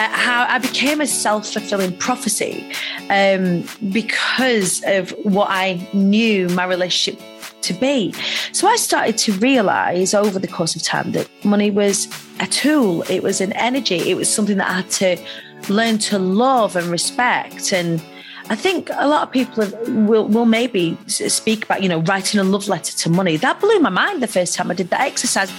Uh, how I became a self fulfilling prophecy um, because of what I knew my relationship to be. So I started to realize over the course of time that money was a tool, it was an energy, it was something that I had to learn to love and respect. And I think a lot of people will, will maybe speak about, you know, writing a love letter to money. That blew my mind the first time I did that exercise.